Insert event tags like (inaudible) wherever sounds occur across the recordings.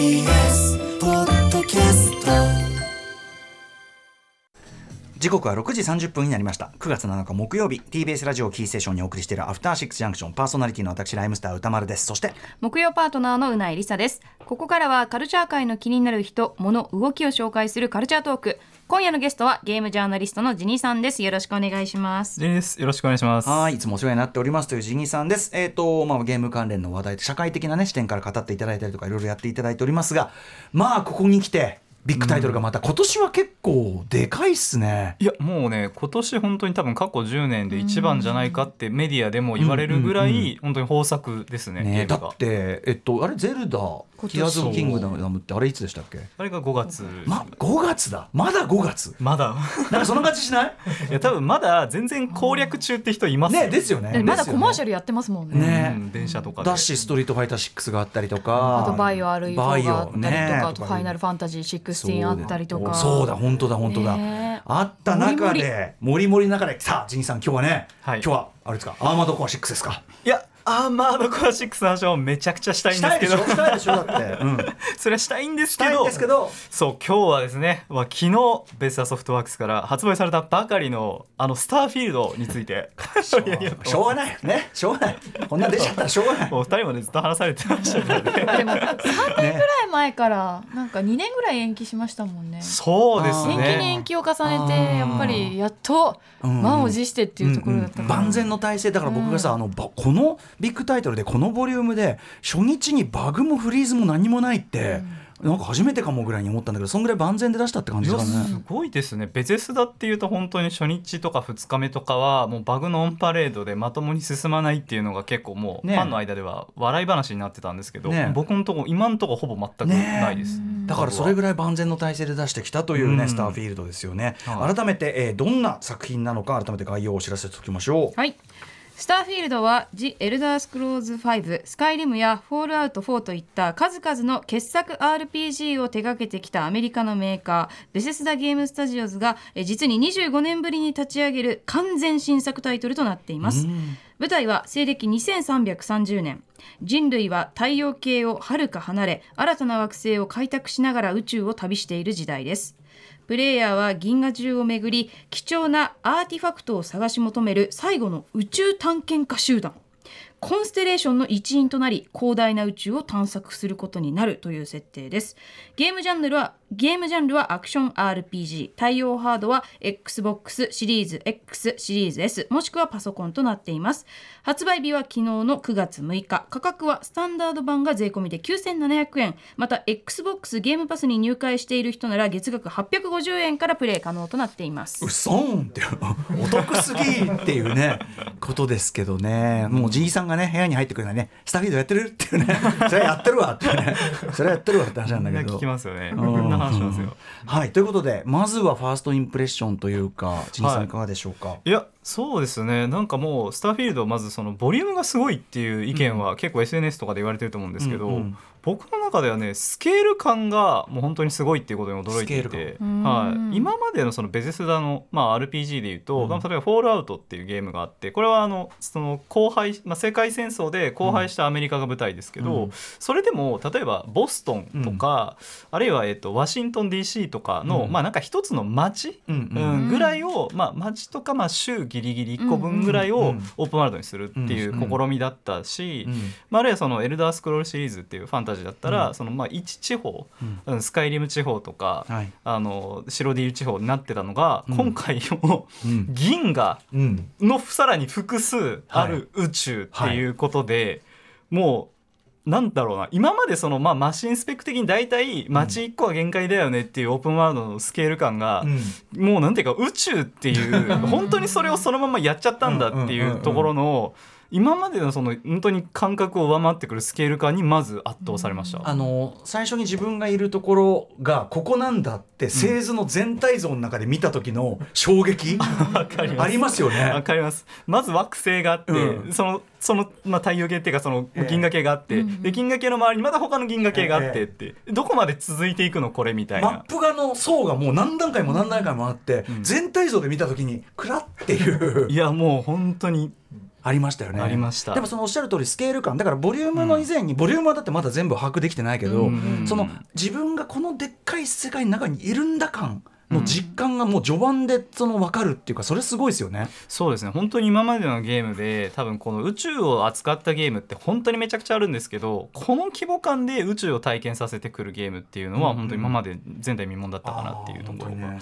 TBS ポッドキャスト。時刻は6時30分になりました。9月7日木曜日 TBS ラジオキーステーションにお送りしているアフターシックスジャンクションパーソナリティの私ライムスター歌丸です。そして木曜パートナーのうないりさです。ここからはカルチャー界の気になる人物動きを紹介するカルチャートーク今夜のゲストはゲームジャーナリストのジニーさんです。よろしくお願いします。です。よろしくお願いします。はいいつもお世話になっておりますというジギーさんです。えっ、とまあゲーム関連の話題社会的なね視点から語っていただいたりとかいろいろやっていただいておりますがまあここに来てビッグタイトルがまた今年は結構でかいっすね。いやもうね今年本当に多分過去10年で一番じゃないかってメディアでも言われるぐらうんうんい本当に豊作ですね、ゲねだームが。ってえっとあれゼルダ年ティアーズ・オブ・キングダムってあれいつでしたっけ？あれが5月。ま5月だ。まだ5月？まだ。なんかその感じしない？(laughs) いや多分まだ全然攻略中って人いますねですよね。でまだコマーシャルルやってますもんね。ね。うん電車とかで。だしストリートファイター6があったりとか。あとバイオ RE4 バイオがあったりとか、ねあとファイナルファンタジー16あったりとか。そうだ本当だ本当だ、ねあった中でもりもりの中でさあジンさん今日はね、はい。今日はあれですか？アーマードコア6ですか？いやアーマードコア6の話はめちゃくちゃしたいんですけど。したいでしょ？だって、うん、(laughs) それはしたいんですしたいんけどですけど。そう今日はですね、まあ、昨日ベスターソフトワークスから発売されたばかりのあのスターフィールドについて。(laughs) いやいやしょうがないね。しょうがない。こんなん出ちゃったらしょうがない。もう二人までずっと話されてましたけどね。でも3年ぐらい前からなんか2年ぐらい延期しましたもんね。そうです延期に延ね期を重ねてやっぱりやっと満を持してっていうところだったから、万全の体制だから僕がさ、あのばこのビッグタイトルでこのボリュームで初日にバグもフリーズも何もないって、なんか初めてかもぐらいに思ったんだけどそんぐらい万全で出したって感じだね。すごいですね。ベゼスダっていうと本当に初日とか2日目とかはもうバグのオンパレードでまともに進まないっていうのが結構もうねファンの間では笑い話になってたんですけど、ね僕のとこ今のとこほぼ全くないです、だからそれぐらい万全の体制で出してきたというね、うん。スターフィールドですよね、はい改めて、えーどんな作品なのか改めて概要をお知らせしておきましょう。はい。スターフィールドは「ジ・エルダースクローズ5」「スカイリム」や「フォールアウト4」といった数々の傑作 RPG を手掛けてきたアメリカのメーカーベセスダゲームスタジオズがえ実に25年ぶりに立ち上げる完全新作タイトルとなっています。舞台は西暦2330年。人類は太陽系をはるか離れ新たな惑星を開拓しながら宇宙を旅している時代ですプレイヤーは銀河中をめぐり貴重なアーティファクトを探し求める最後の宇宙探検家集団。コンステレーションの一員となり広大な宇宙を探索することになるという設定です。ゲームジャンルはゲームジャンルはアクション RPG 対応ハードは XBOX シリーズ X シリーズ S もしくはパソコンとなっています。発売日は昨日の9月6日価格はスタンダード版が税込みで9700円。また XBOX ゲームパスに入会している人なら月額850円からプレイ可能となっています。うっそーんって。(laughs) お得すぎっていうねことですけどね。もうじいさんがね部屋に入ってくるのはねスターフィードやってるっていうね。それはやってるわっていうね。それはやってるわって話なんだけど。聞きますよね。話しますよ。はいということでまずはファーストインプレッションというかじいさんい。かがでしょうか、いやそうですね。なんかもうスターフィールドまずそのボリュームがすごいっていう意見は結構 SNS とかで言われてると思うんですけど、うんうん僕の中ではねスケール感がもう本当にすごいっていうことに驚いていてル、はい、今までのそのベゼスダの、まあ、RPG でいうと、うん。まあ例えば「フォールアウト」っていうゲームがあってこれはあのその荒廃、まあ、世界戦争で荒廃したアメリカが舞台ですけど、うん。それでも例えばボストンとか、あるいは、えっと、ワシントン DC とかの、うん。まあなんか一つの街、うんうん。うんぐらいを、まあ、町とか、まあ、州ギリギリ1個分ぐらいをうんうんオープンワールドにするっていううん試みだったし、うん。まあ、あるいはその「エルダースクロール」シリーズっていうファンタジーだったら、うん。そのまあ一地方、うん。うんスカイリム地方とか、はい。あの白ディール地方になってたのが、うん。今回のうん。銀河うん。のさらに複数ある宇宙っていうことで、もうなんだろうな今までその、まあ、マシンスペック的に大体街1個は限界だよねっていうオープンワールドのスケール感が、もうなんていうか宇宙っていう (laughs) 本当にそれをそのままやっちゃったんだっていうところの今までのその本当に感覚を上回ってくるスケール感にまず圧倒されました、あの最初に自分がいるところがここなんだって製図の全体像の中で見た時の衝撃、(laughs) わかります。ありますよわね。かります。まず惑星があって、うん。そのその、まあ、太陽系っていうかそのええ。銀河系があって、で銀河系の周りにまだ他の銀河系があってえって、どこまで続いていくのこれみたいな。マップ画の層がもう何段階も何段階もあって、全体像で見た時にクラっていういやもう本当にありましたよね。ありました。でもそのおっしゃる通りスケール感だからボリュームの以前に、ボリュームはだってまだ全部把握できてないけど、うん。その自分がこのでっかい世界の中にいるんだ感の実感がもう序盤でその分かるっていうかそれすごいですよね。そうですね。本当に今までのゲームで多分この宇宙を扱ったゲームって本当にめちゃくちゃあるんですけどこの規模感で宇宙を体験させてくるゲームっていうのはうん。本当に今まで前代未聞だったかなっていうところが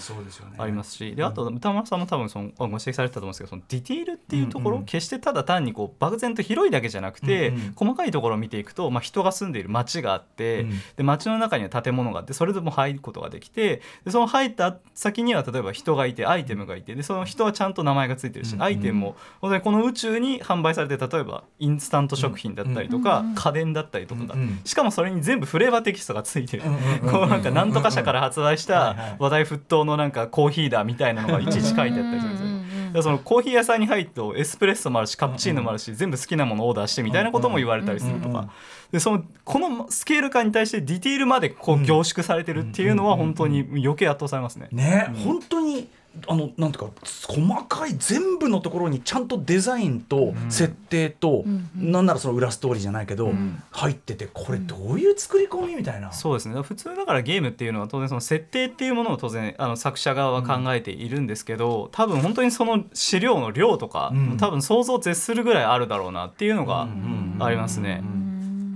ありますしであと歌丸さん。も多分そのご指摘されてたと思うんですけどそのディティールっていうところ、うん。うん決してただ単にこう漠然と広いだけじゃなくて、うんうん細かいところを見ていくと、まあ、人が住んでいる街があって、うん。で街の中には建物があってそれでも入ることができてでその入った先には例えば人がいてアイテムがいてでその人はちゃんと名前がついてるし、うんうんアイテムも本当にこの宇宙に販売されて例えばインスタント食品だったりとか、家電だったりとかが、うんうん。しかもそれに全部フレーバーテキストがついてる、こうなんかなんとか社から発売した話題沸騰のなんかコーヒーだみたいなのがいちいち書いてあったりするんですよ。だからそのコーヒー屋さんに入るとエスプレッソもあるしカプチーノもあるし全部好きなものをオーダーしてみたいなことも言われたりするとうんうんかでそのこのスケール感に対してディティールまでこう凝縮されてるっていうのは本当に余計圧倒されますね。ね、本当にあのなんていうか細かい全部のところにちゃんとデザインと設定と、なんならその裏ストーリーじゃないけど、入っててこれどういう作り込みみたいな。そうですね普通だからゲームっていうのは当然その設定っていうものを当然あの作者側は考えているんですけど、多分本当にその資料の量とか、うん多分想像を絶するぐらいあるだろうなっていうのがありますね。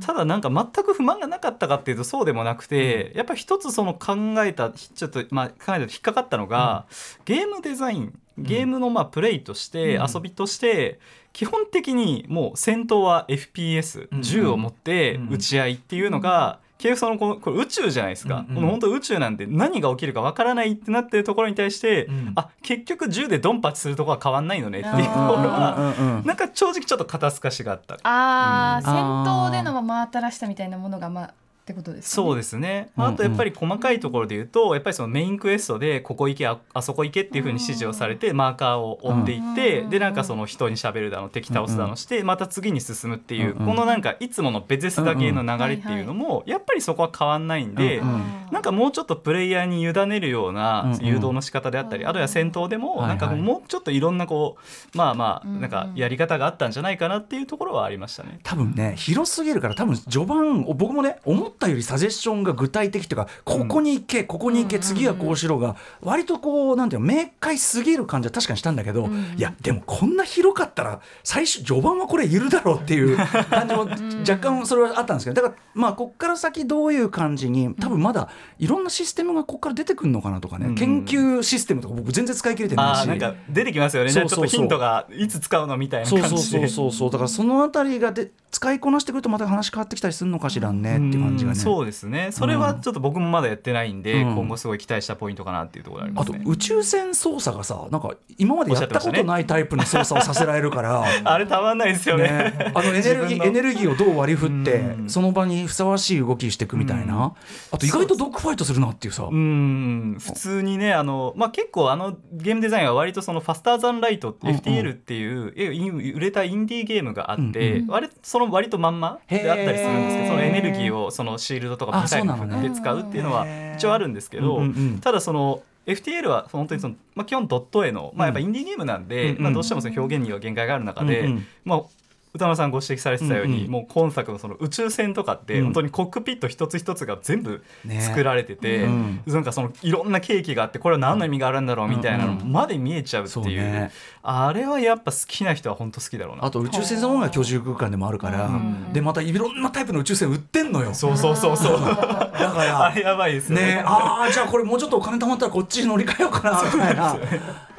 ただなんか全く不満がなかったかっていうとそうでもなくて、やっぱり一つその考えたちょっとまあ考えた引っかかったのが、ゲームデザインゲームのまあプレイとして、遊びとして基本的にもう戦闘は FPS、うん。銃を持ってうん。撃ち合いっていうのが、結局そのこのこれ宇宙じゃないですか、うんうん。この本当宇宙なんで何が起きるかわからないってなってるところに対して、うん。あ結局銃でドンパチするところは変わんないのねっていうところは、なんか正直ちょっと肩透かしがあった。ああ、うん。戦闘での真新しさみたいなものがまあってことですかね？そうですね、うんうん。あとやっぱり細かいところで言うとやっぱりそのメインクエストでここ行けああそこ行けっていうふうに指示をされてマーカーを追っていって、うん。でなんかその人に喋るだの敵倒すだのして、また次に進むっていう、うんうん。このなんかいつものベゼスダ系の流れっていうのもやっぱりそこは変わんないんで、うんうん。なんかもうちょっとプレイヤーに委ねるようなうんうん。誘導の仕方であったり、あるいは戦闘でもなんかもうちょっといろんなこうまあまあうんうん。なんかやり方があったんじゃないかなっていうところはありましたね。多分ね広すぎるから多分序盤僕もね思ったよりサジェッションが具体的というかここに行け、ここに行け次はこうしろが割とこうなんていうの明快すぎる感じは確かにしたんだけど、いやでもこんな広かったら最初序盤はこれいるだろうっていう (laughs) 感じも若干それはあったんですけどだからまあこっから先どういう感じに多分まだいろんなシステムがこっから出てくるのかなとかね、うん。研究システムとか僕全然使い切れてないし。なんか出てきますよね。そうそうそう。ちょっとヒントがいつ使うのみたいなそう感じで。そうそうそうそう。だからそのあたりがで使いこなしてくるとまた話変わってきたりするのかしらんねっていう感じがね。うんそうですね。それはちょっと僕もまだやってないんで、うん。今後すごい期待したポイントかなっていうところがありまあとすね宇宙船操作がさなんか今までやったことないタイプの操作をさせられるから。(laughs) あれたまんないですよね。ね、あの (laughs) エネルギーエネルギーをどう割り振ってうん。その場にふさわしい動きしていくみたいな。あと意外とドッグファイトするなっていうさ。うん。普通にねあの、まあ、結構あのゲームデザインは割とそのファスターザンライトってうんうん。FTL っていう、売れたインディーゲームがあって、うん割とその割とまんまであったりするんですけどそのエネルギーをそのシールドとかあミサイルにそうなのね。振って使うっていうのは一応あるんですけど、ただその FTL は本当にその、まあ、基本ドット絵の、まあ、やっぱインディーゲームなんで、まあ、どうしてもその表現には限界がある中で、うんうんまあ歌丸さんご指摘されてたように、うんうん。もう今作のその宇宙船とかってうん。本当にコックピット一つ一つが全部ね。作られてて、うん。なんかそのいろんなケーキがあってこれは何の意味があるんだろうみたいなのうんうんまで見えちゃうっていう,、そうね。あれはやっぱ好きな人は本当好きだろうな。あと宇宙船そのものが居住空間でもあるからん。でまたいろんなタイプの宇宙船売ってんのよ。そうそうそうそう。だから (laughs) あれやばいですよね。ああじゃあこれもうちょっとお金貯まったらこっちに乗り換えようかなみたいな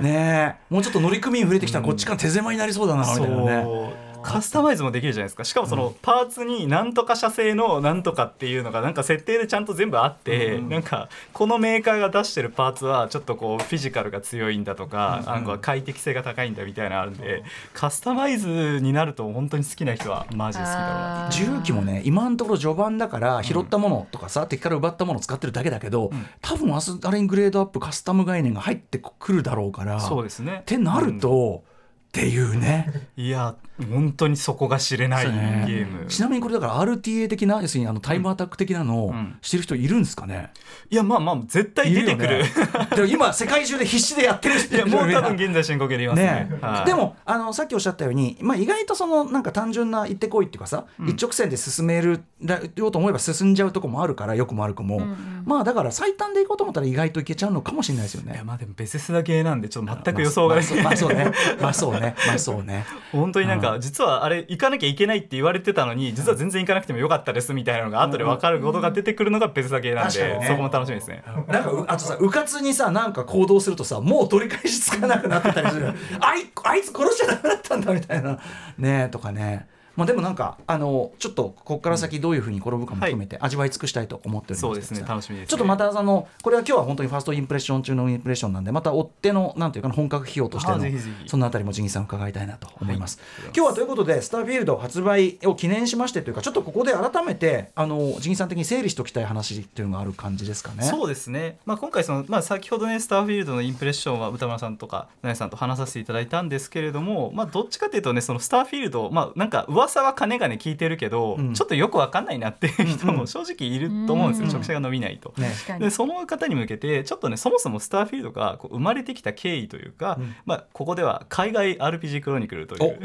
ねえもうちょっと乗組員増えてきたらこっちから手狭になりそうだなみたいなねカスタマイズもできるじゃないですか。しかもそのパーツになんとか社製のなんとかっていうのがなんか設定でちゃんと全部あって、なんかこのメーカーが出してるパーツはちょっとこうフィジカルが強いんだとか、なんか快適性が高いんだみたいなのあるんで、カスタマイズになると本当に好きな人はマジで好きだろうなあー。重機もね今のところ序盤だから拾ったものとかさ、敵から奪ったものを使ってるだけだけど、多分あすあれにグレードアップカスタム概念が入ってくるだろうからそうですね。ってなると、っていうね。いや本当にそこが知れないね。ーム。ちなみにこれだから RTA 的な要するにあのタイムアタック的なのをん。してる人いるんですかね、いやまあまあ絶対出てくる。ね。でも今世界中で必死でやってる人い (laughs) やもう多分ね現在進行形でいますね。はい。でもあのさっきおっしゃったように、まあ、意外とそのなんか単純な行ってこいっていうかさ、一直線で進めるだようと思えば進んじゃうとこもあるからよくも悪くも、まあだから最短で行こうと思ったら意外といけちゃうのかもしれないですよね。いや。まあでもベセスダ系なんでちょっと全く予想ができないまあ (laughs) そうね。まあそうね。まあそうね。本当になんか実はあれ行かなきゃいけないって言われてたのに実は全然行かなくてもよかったですみたいなのが後で分かることが出てくるのがベセスダ系なん確かにねでそこも楽しみですね。なんかうあとさうかつにさなんか行動するとさもう取り返しつかなくなってたりする。あいあいつ殺しちゃダメだったんだみたいな。ねとかねまあでもなんかあのちょっとここから先どういうふうに転ぶかも含めて味わい尽くしたいと思っております。そうですね楽しみですね。ちょっとまたあのこれは今日は本当にファーストインプレッション中のインプレッションなんでまた追ってのなんていうかな本格費用としてのそのあたりもジギーさん伺いたいなと思います、今日はということでスターフィールド発売を記念しましてというかちょっとここで改めてあのジギーさん的に整理しておきたい話っていうのがある感じですかね。そうですね、まあ、今回その、まあ、先ほどねスターフィールドのインプレッションは歌村さんとかナヤさんと話させていただいたんですけれども、まあ、どっちかというとねそのスターフィールド、まあ、なんか噂は金がね聞いてるけど、うん。ちょっとよくわかんないなっていう人も正直いると思うんですよ、うん。直射が伸びないと。ねでその方に向けてちょっとねそもそもスターフィールドがこう生まれてきた経緯というか、まあ、ここでは海外 RPG クロニクルという。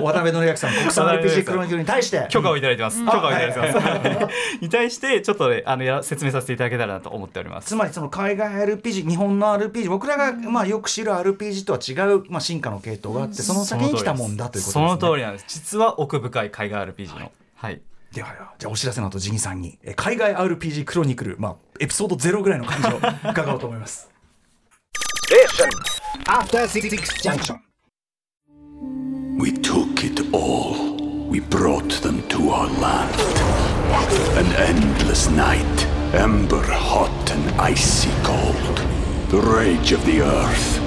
お渡辺則明さん国産 RPG クロニクルに対して。許可をいただいてます、許可をいただいてます、(laughs) に対してちょっとねあのや説明させていただけたらなと思っております。つまりその海外 RPG 日本の RPG 僕らがまあよく知る RPG とは違うまあ進化の系統があってその先に来たもんだということですね。その通りなんです。実は奥深い海外 RPG のはいではではじゃあお知らせの後ジギーさんにえ海外 RPG クロニクルまあエピソード0ぐらいの感じを伺おうと思います。After Six Junction. We took it all. We brought them to our land. An endless night, ember hot and icy cold. The rage of the earth.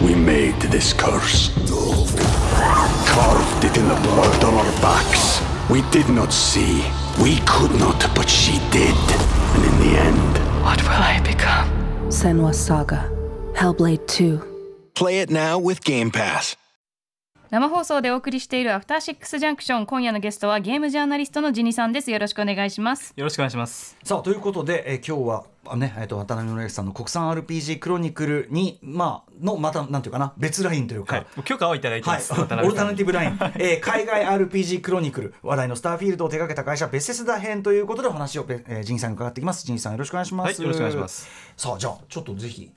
We made this curse. Carved it in the blood on our backs. We did not see. We could not, but she did. And in the end, What will I become? Senwa Saga. Hellblade 2. Play it now with Game Pass. 生放送でお送りしているアフターシックスジャンクション今夜のゲストはゲームジャーナリストのジニさんですよろしくお願いしますよろしくお願いしますさあということで、えー今日はあね、えー、と渡辺則之さんの国産 RPG クロニクルにまあのまたなんていうかな別ラインというか、はい。許可をいただいてはい、ます、(laughs) オルタナティブライン、えー海外 RPG クロニクル。話題のスターフィールドを手掛けた会社ベセスダ編ということでお話を、えー、ジンさんに伺っていきます。ジンさんよろしくお願いします、はいよろしくお願いします。さあじゃあちょっとぜひ。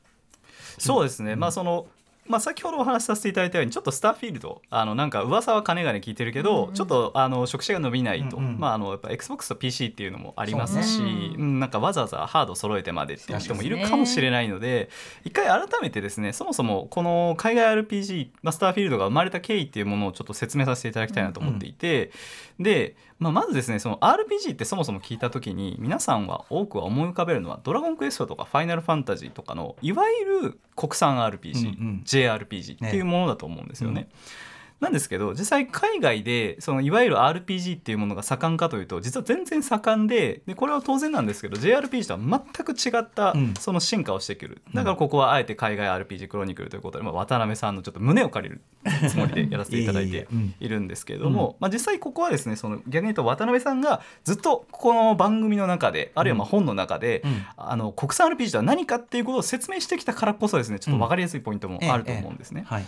そうですね、まあそのまあ、先ほどお話しさせていただいたようにちょっとスターフィールドあのなんか噂は金がね聞いてるけど、ちょっとあの触手が伸びないと、うんうん。まああのやっぱ XBOX と PC っていうのもありますし、そううん。なんかわざわざハード揃えてまでっていう人もいるかもしれないので一回改めてですねそもそもこの海外 RPG、まあ、スターフィールドが生まれた経緯っていうものをちょっと説明させていただきたいなと思っていて、で、まあ、まずですねその RPG ってそもそも聞いた時に皆さんは多くは思い浮かべるのは「ドラゴンクエスト」とか「ファイナルファンタジー」とかのいわゆる国産 RPG、うんうん JRPG っていうものだと思うんですよね。なんですけど実際海外でそのいわゆる RPG っていうものが盛んかというと実は全然盛んででこれは当然なんですけど JRPG とは全く違ったうん。その進化をしてくる。だからここはあえて海外 RPG クロニクルということで、まあ、渡辺さんのちょっと胸を借りる (laughs) つもりでやらせていただいてうん。いるんですけれども、まあ、実際ここはですねその逆に言うと渡辺さんがずっとこの番組の中であるいはまあ本の中で、うん。あの国産 RPG とは何かっていうことを説明してきたからこそですねちょっと分かりやすいポイントもあると思うんですね。はい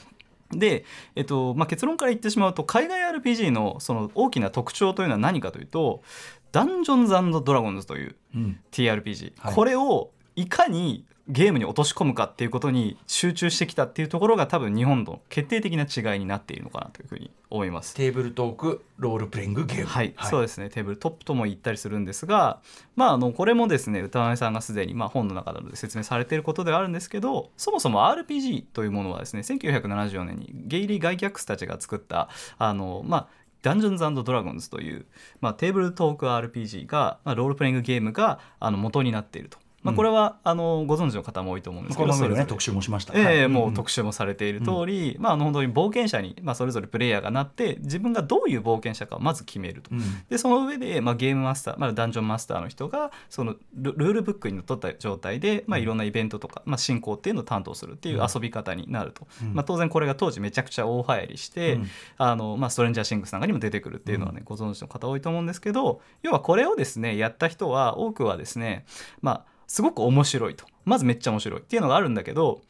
で、えっとまあ、結論から言ってしまうと海外 RPG のその大きな特徴というのは何かというと「ダンジョンズドラゴンズ」といううん。TRPG、はい。これをいかにゲームに落とし込むかっていうことに集中してきたっていうところが多分日本の決定的な違いになっているのかなというふうに思います。テーブルトークロールプレイングゲームはい、そうですねテーブルトップとも言ったりするんですが、まあ、あのこれもですね歌丸さんがすでに、まあ、本の中などで説明されていることではあるんですけどそもそも RPG というものはですね1974年にゲイリー・ガイキャックスたちが作ったあの、まあ、ダンジョンズドラゴンズという、まあ、テーブルトーク RPG が、まあ、ロールプレイングゲームがあの元になっていると。まあ、これは、あのご存知の方も多いと思うんですけど、この前それぞれ。ね特集もしました。ええはい。もう特集もされている通り、まあ、あの本当に冒険者に、まあ、それぞれプレイヤーがなって自分がどういう冒険者かをまず決めると、うん。でその上で、まあ、ゲームマスター、まあ、ダンジョンマスターの人がそのルルールブックにのっとった状態で、まあ、いろんなイベントとか、まあ、進行っていうのを担当するっていう遊び方になると、まあ、当然これが当時めちゃくちゃ大流行りして、うん。あのまあ、ストレンジャーシングスなんかにも出てくるっていうのはね、ご存知の方多いと思うんですけど要はこれをですねやった人は多くはですねまあすごく面白いと。まずめっちゃ面白いっていうのがあるんだけど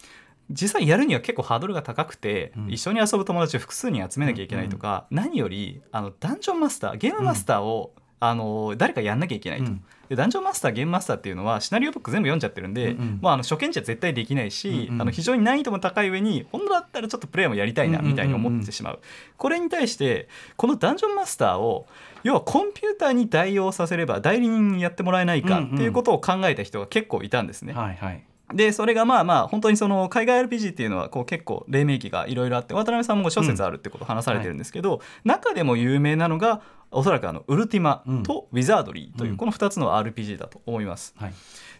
実際やるには結構ハードルが高くて、うん。一緒に遊ぶ友達を複数に集めなきゃいけないとか、何よりあのダンジョンマスターゲームマスターを、あの誰かやんなきゃいけないと。うん。でダンジョンマスターゲームマスターっていうのはシナリオブック全部読んじゃってるんで、うんうん。もうあの初見じゃ絶対できないし、うんうんあの非常に難易度も高い上に本当だったらちょっとプレイもやりたいなうんうんうんうん。みたいに思ってしまう,、これに対してこのダンジョンマスターを要はコンピューターに代用させれば代理人にやってもらえないかっていうことを考えた人が結構いたんですね。はいはい。でそれがまあまあ本当にその海外 RPG っていうのはこう結構黎明期がいろいろあって渡辺さんも諸説あるってことを話されてるんですけど、中でも有名なのがおそらくあのウルティマとウィザードリーといううん。この2つの RPG だと思います。はい。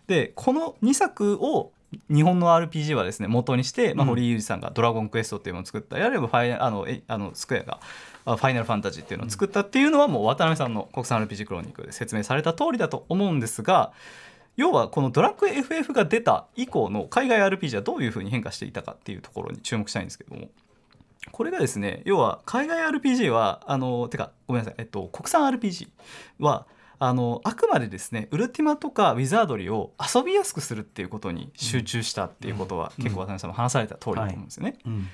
でこの2作を日本の RPG はですね元にして、まあ、うん。堀井裕二さんが「ドラゴンクエスト」っていうのを作ったやればファイナあのえあのスクエアがあファイナルファンタジーっていうのを作ったっていうのはもう渡辺さんの国産 RPG クロニクルで説明された通りだと思うんですが要はこのドラクエ FF が出た以降の海外 RPG はどういうふうに変化していたかっていうところに注目したいんですけどもこれがですね要は海外 RPG はあのてかごめんなさい、えっと、国産 RPG はあのあくまでですねウルティマとかウィザードリーを遊びやすくするっていうことに集中したっていうことは、結構渡辺さんも話された通りだと思うんですよね。うん。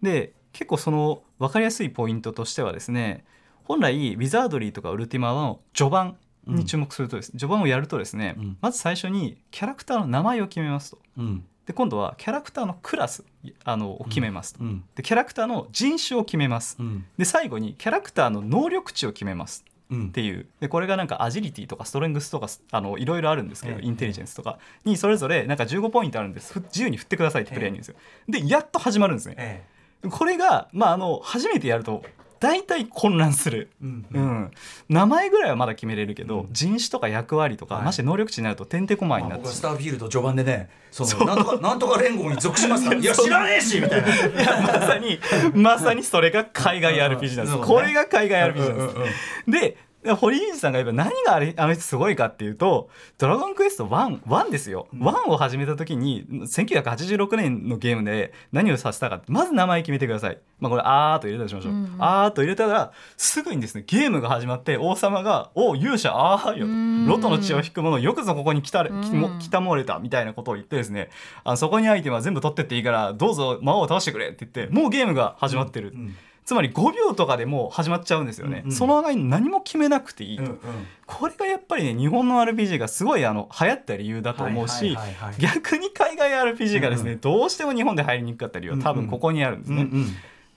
で結構その分かりやすいポイントとしてはですね本来ウィザードリーとかウルティマの序盤に注目するとです、序盤をやるとですね、うん。まず最初にキャラクターの名前を決めますと。うんで今度はキャラクターのクラスあのを決めますと、うん。でキャラクターの人種を決めます、うん。で最後にキャラクターの能力値を決めます。うん。っていう。でこれがなんかアジリティとかストレングスとかあのいろいろあるんですけど、ええ。インテリジェンスとかにそれぞれなんか15ポイントあるんです。ふ自由に振ってくださいってプレイヤーに言うんですよ、でやっと始まるんですね、え。これが、まあ、あの初めてやると大体混乱する、えうん。うん。名前ぐらいはまだ決めれるけど、うん。人種とか役割とか、はい。まして能力値になるとてんてこまいになってしまうターフィールド序盤でねそのなんとかなんとか連合に属しますから。(laughs) いや知らねえしみたいな。いやまさにまさにそれが海外 RPG なんです、うんこれが海外 RPG なんです、うんうんうんで堀井さんが言えば何があれあの人すごいかっていうと「ドラゴンクエスト1」1ですよ、1を始めた時に1986年のゲームで何をさせたかってまず名前決めてください、まあ、これ「あー」と入れたとしましょう「うん。あー」と入れたらすぐにですねゲームが始まって王様が「お勇者あーよ」うん。と「ロトの血を引く者よくぞここに来た来たもれた」みたいなことを言ってですねあのそこにアイテムは全部取ってっていいからどうぞ魔王を倒してくれって言ってもうゲームが始まってる、うんつまり5秒とかでもう始まっちゃうんですよね、うんうん。その間に何も決めなくていいと、うんうん。これがやっぱりね日本の RPG がすごいあの流行った理由だと思うし、逆に海外 RPG がですね、うんどうしても日本で入りにくかった理由は多分ここにあるんですね。うんうん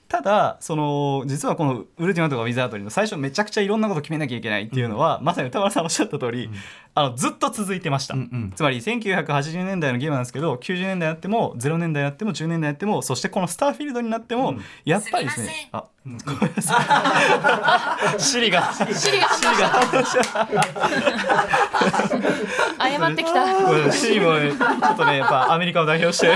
ただその実はこのウルティマとかウィザードリーの最初めちゃくちゃいろんなこと決めなきゃいけないっていうのは、まさに歌丸さんおっしゃった通り、あのずっと続いてました、うんうん。つまり1980年代のゲームなんですけど90年代やっても0年代やっても10年代やってもそしてこのスターフィールドになっても、うん。やっぱりですねあシリが。シリが。謝ってきた。シリもねちょっとねやっぱアメリカを代表して。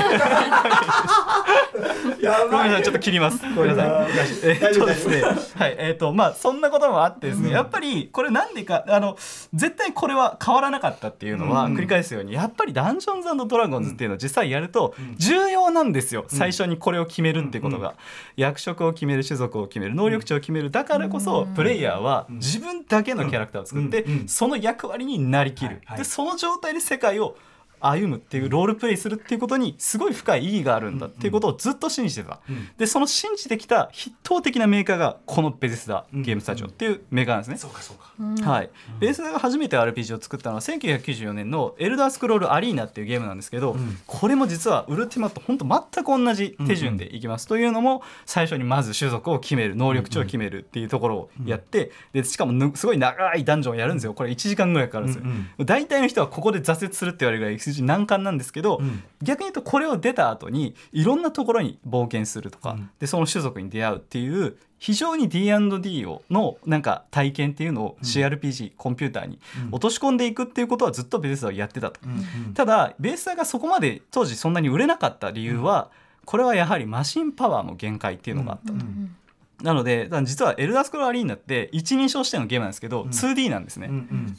やごめんなさい。ちょっと切ります。ごめんなさい。えっとですね。はい。えっ、とまあそんなこともあってですね、やっぱりこれなんでかあの絶対これは変わらなかったっていうのは繰り返すようにやっぱりダンジョンズドラゴンズっていうのを実際やると重要なんですよ、最初にこれを決めるっていうことが、役職を決める種族を決める能力値を決めるだからこそプレイヤーは自分だけのキャラクターを作ってその役割になりきる、はいはい。でその状態で世界を歩むっていうロールプレイするっていうことにすごい深い意義があるんだっていうことをずっと信じてた、でその信じてきた筆頭的なメーカーがこのベゼスダゲームスタジオっていうメーカーなんですね、そうかそうか。はい、ベースが初めて RPG を作ったのは1994年の「エルダースクロールアリーナ」っていうゲームなんですけど、これも実はウルティマット本当全く同じ手順でいきます、というのも最初にまず種族を決める能力値を決めるっていうところをやって、でしかもぬすごい長いダンジョンをやるんですよ。これ1時間ぐらいかかるんですよ、大体の人はここで挫折するって言われるぐらい難関なんですけど、逆に言うとこれを出た後にいろんなところに冒険するとか、でその種族に出会うっていう非常に D&D をのなんか体験っていうのを CRPG、コンピューターに落とし込んでいくっていうことはずっとベースダはやってたと、ただベースダがそこまで当時そんなに売れなかった理由は、これはやはりマシンパワーの限界っていうのがあったと。なのでだから実は「エルダースクロールアリーナ」って一人称視点のゲームなんですけど、2D なんですね。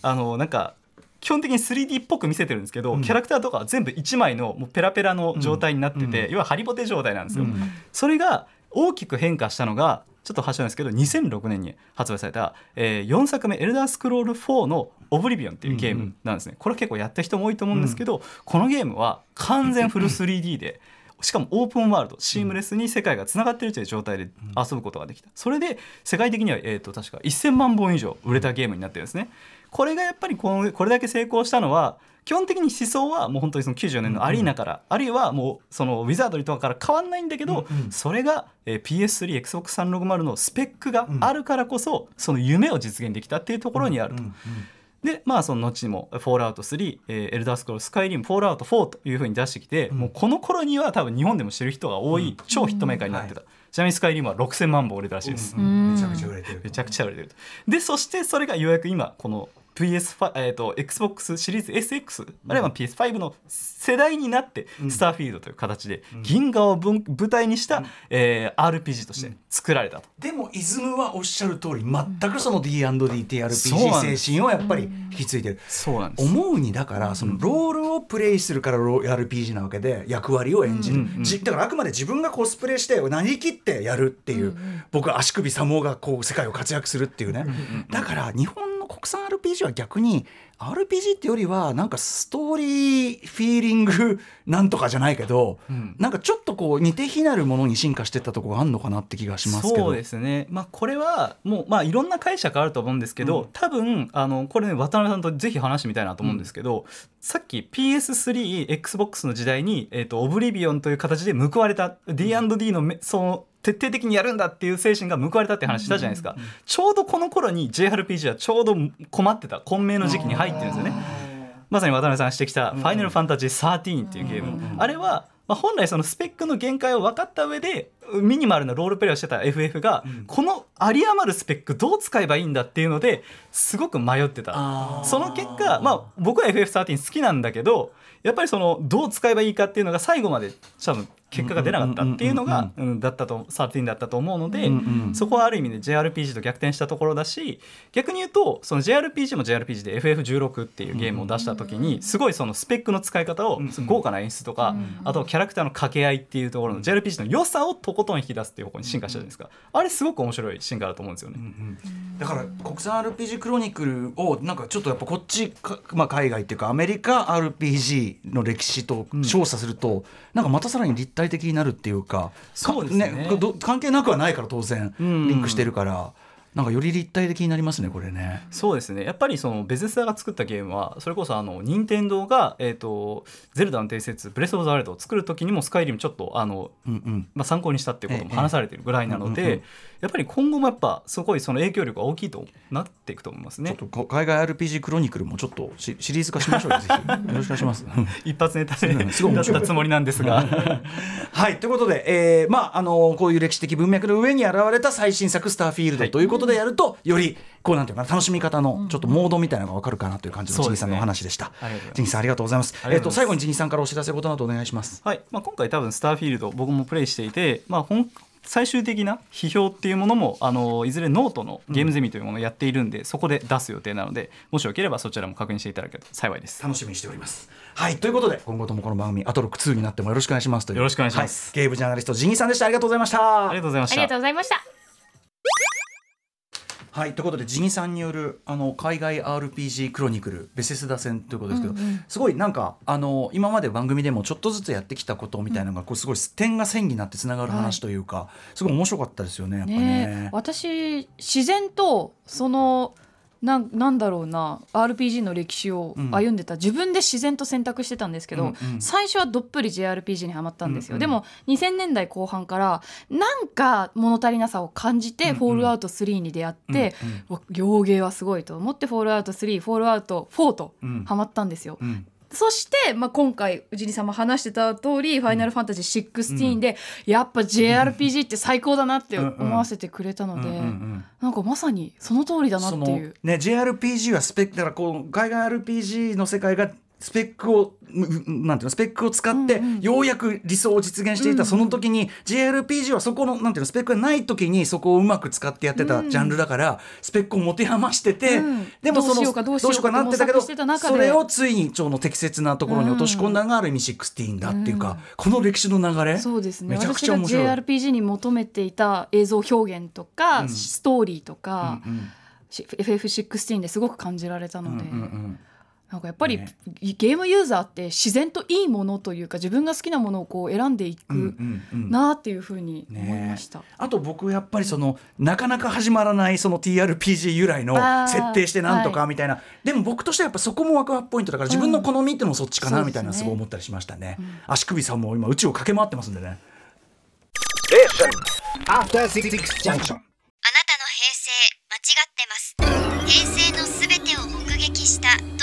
あのなんか基本的に 3D っぽく見せてるんですけど、キャラクターとかは全部1枚のもうペラペラの状態になってて、要はハリボテ状態なんですよ。それが大きく変化したのがちょっと端なんですけど2006年に発売された、えー4作目「エルダースクロール4」の「オブリビオン」っていうゲームなんですね。これ結構やった人も多いと思うんですけど、このゲームは完全フル 3D で。しかもオープンワールドシームレスに世界がつながっているという状態で遊ぶことができたそれで世界的には、えー、と確か1000万本以上売れたゲームになってるんですねこれがやっぱりこのこれだけ成功したのは基本的に思想はもう本当にその94年のアリーナから、あるいはもうそのウィザードリーとかから変わんないんだけど、それが、えー PS3XBOX360 のスペックがあるからこそ、その夢を実現できたっていうところにあると。でまあその後にも「フォールアウト3」えーエルダースクロールスカイリム」「フォールアウト4」というふうに出してきて、もうこの頃には多分日本でも知る人が多い超ヒットメーカーになってた、ちなみにスカイリムは6000万本売れたらしいです、めちゃめちゃ売れてるめちゃくちゃ売れてる。とでそしてそれがようやく今この PS5、えー、と XBOX シリーズ SX、あるいは PS5 の世代になって、スターフィールドという形で銀河を舞台にした、えー RPG として作られたと。でもイズムはおっしゃる通り全くその D&D そうなん TRPG で精神をやっぱり引き継いでる。そうなんです。思うにだからそのロールをプレイするからロー RPG なわけで役割を演じる、だからあくまで自分がコスプレしてなりきってやるっていう、僕は足首サモがこう世界を活躍するっていうね、だから日本の国産 RPG は逆に RPG ってよりはなんかストーリーフィーリングなんとかじゃないけど、ん。なんかちょっとこう似て非なるものに進化してったところがあるのかなって気がしますけど。そうですね、まあ、これはもう、まあ、いろんな解釈あると思うんですけど、多分あのこれね渡辺さんとぜひ話してみたいなと思うんですけど、さっき PS3XBOX の時代に、えー、とオブリビオンという形で報われた D&D のめその徹底的にやるんだっていう精神が報われたって話したじゃないですか、ちょうどこの頃に JRPG はちょうど困ってた混迷の時期に入ってるんですよね。まさに渡辺さんがしてきた「ファイナルファンタジー13」っていうゲーム、あれは、まあ、本来そのスペックの限界を分かった上でミニマルなロールプレイをしてた FF が、この有り余るスペックどう使えばいいんだっていうのですごく迷ってた。その結果、まあ、僕は FF13 好きなんだけどやっぱりそのどう使えばいいかっていうのが最後まで多分結果が出なかったっていうのがうんだったと13だったと思うので、そこはある意味で JRPG と逆転したところだし逆に言うとその JRPG も JRPG で FF16 っていうゲームを出した時にすごいそのスペックの使い方を豪華な演出とかあとキャラクターの掛け合いっていうところの JRPG の良さをとことん引き出すっていう方向に進化したじゃないですか。あれすごく面白い進化だと思うんですよね。だから国産 RPG クロニクルをなんかちょっとやっぱこっちか、まあ、海外っていうかアメリカ RPG の歴史と調査すると、なんかまたさらに立体的になるっていうかそうですね。かど関係なくはないから当然ん。リンクしてるから、なんかより立体的になりますねこれね。そうですね。やっぱりそのベゼスダが作ったゲームはそれこそあの任天堂が、えーと「ゼルダの伝説ブレス・オブ・ザ・ワイルド」を作る時にもスカイリムちょっとあの、うんうん。まあ、参考にしたっていうことも話されているぐらいなので、ええうんうんやっぱり今後もやっぱすごいその影響力が大きいとなっていくと思いますね。ちょっ。とこ海外 RPG クロニクルもちょっとシシリーズ化しましょうよぜひ。(laughs) よろしくお願いします。一発ネタでうん。すごいだったつもりなんですが。はい。ということで、えーまああのこういう歴史的文脈の上に現れた最新作「スターフィールド」ということでやると、よりこうなんていうかな楽しみ方のちょっとモードみたいなのが分かるかなという感じのジンギさんのお話でした。ありがとうございますジンギさんありがとうございます。えっ、と最後にジンギさんからお知らせことなどお願いします。はいまあ、今回多分スターフィールド僕もプレイしていて、まあ、本最終的な批評っていうものもあのいずれノートのゲームゼミというものをやっているんで、そこで出す予定なのでもしよければそちらも確認していただけると幸いです。楽しみにしております。はいということで今後ともこの番組アトロク2になってもよろしくお願いしますというよろしくお願いしますはいゲームジャーナリスト Jini さんでしたありがとうございました。ありがとうございましたありがとうございましたはいということで Jini さんによるあの海外 RPG クロニクルベセスダ編ということですけど、すごいなんかあの今まで番組でもちょっとずつやってきたことみたいなのが、こうすごい点が線になってつながる話というか、すごい面白かったですよねやっぱね。ね私自然とそのなんなんだろうな RPG の歴史を歩んでた、自分で自然と選択してたんですけど、うんうん。最初はどっぷり JRPG にはまったんですよ、うんうん。でも2000年代後半からなんか物足りなさを感じて、うんうん。フォールアウト3に出会って、うんうん。うわ洋芸はすごいと思ってフォールアウト3フォールアウト4とうん。ハマったんですよ。うんそして、まあ、今回氏にさんも話してた通り「ファイナルファンタジー16」で、やっぱ JRPG って最高だなって思わせてくれたので、うんうんうん。なんかまさにその通りだなっていう。ね JRPG はスペックだからこう海外 RPG の世界がスペックをうんなんていうのスペックを使ってようやく理想を実現していたその時に JRPG はそこのなんていうのスペックがない時にそこをうまく使ってやってたジャンルだからスペックを持て余しててうん。でもそのどうしようかどうしようかなってたけどそれをついにちょうど適切なところに落とし込んだのがある意味16だっていうかこの歴史の流れそうですね。めちゃくちゃ面白い。JRPG に求めていた映像表現とか、うん。ストーリーとか、うんうん。し FF16 ですごく感じられたので、うんうんうんなんかやっぱり、ね。ゲームユーザーって自然といいものというか自分が好きなものをこう選んでいうんうくんうん。なっていうふうに思いました。あと僕やっぱりそのなかなか始まらないその TRPG 由来の設定してなんとはい。かみたいな、でも僕としてはやっぱそこもワクワクポイントだから自分の好みってのもそっちかなみたいなすごい思ったりしましたね、足首さんも今宇宙を駆け回ってますんでね。After Six Junction. あなたの平成間違ってます。平成のすべてを目撃した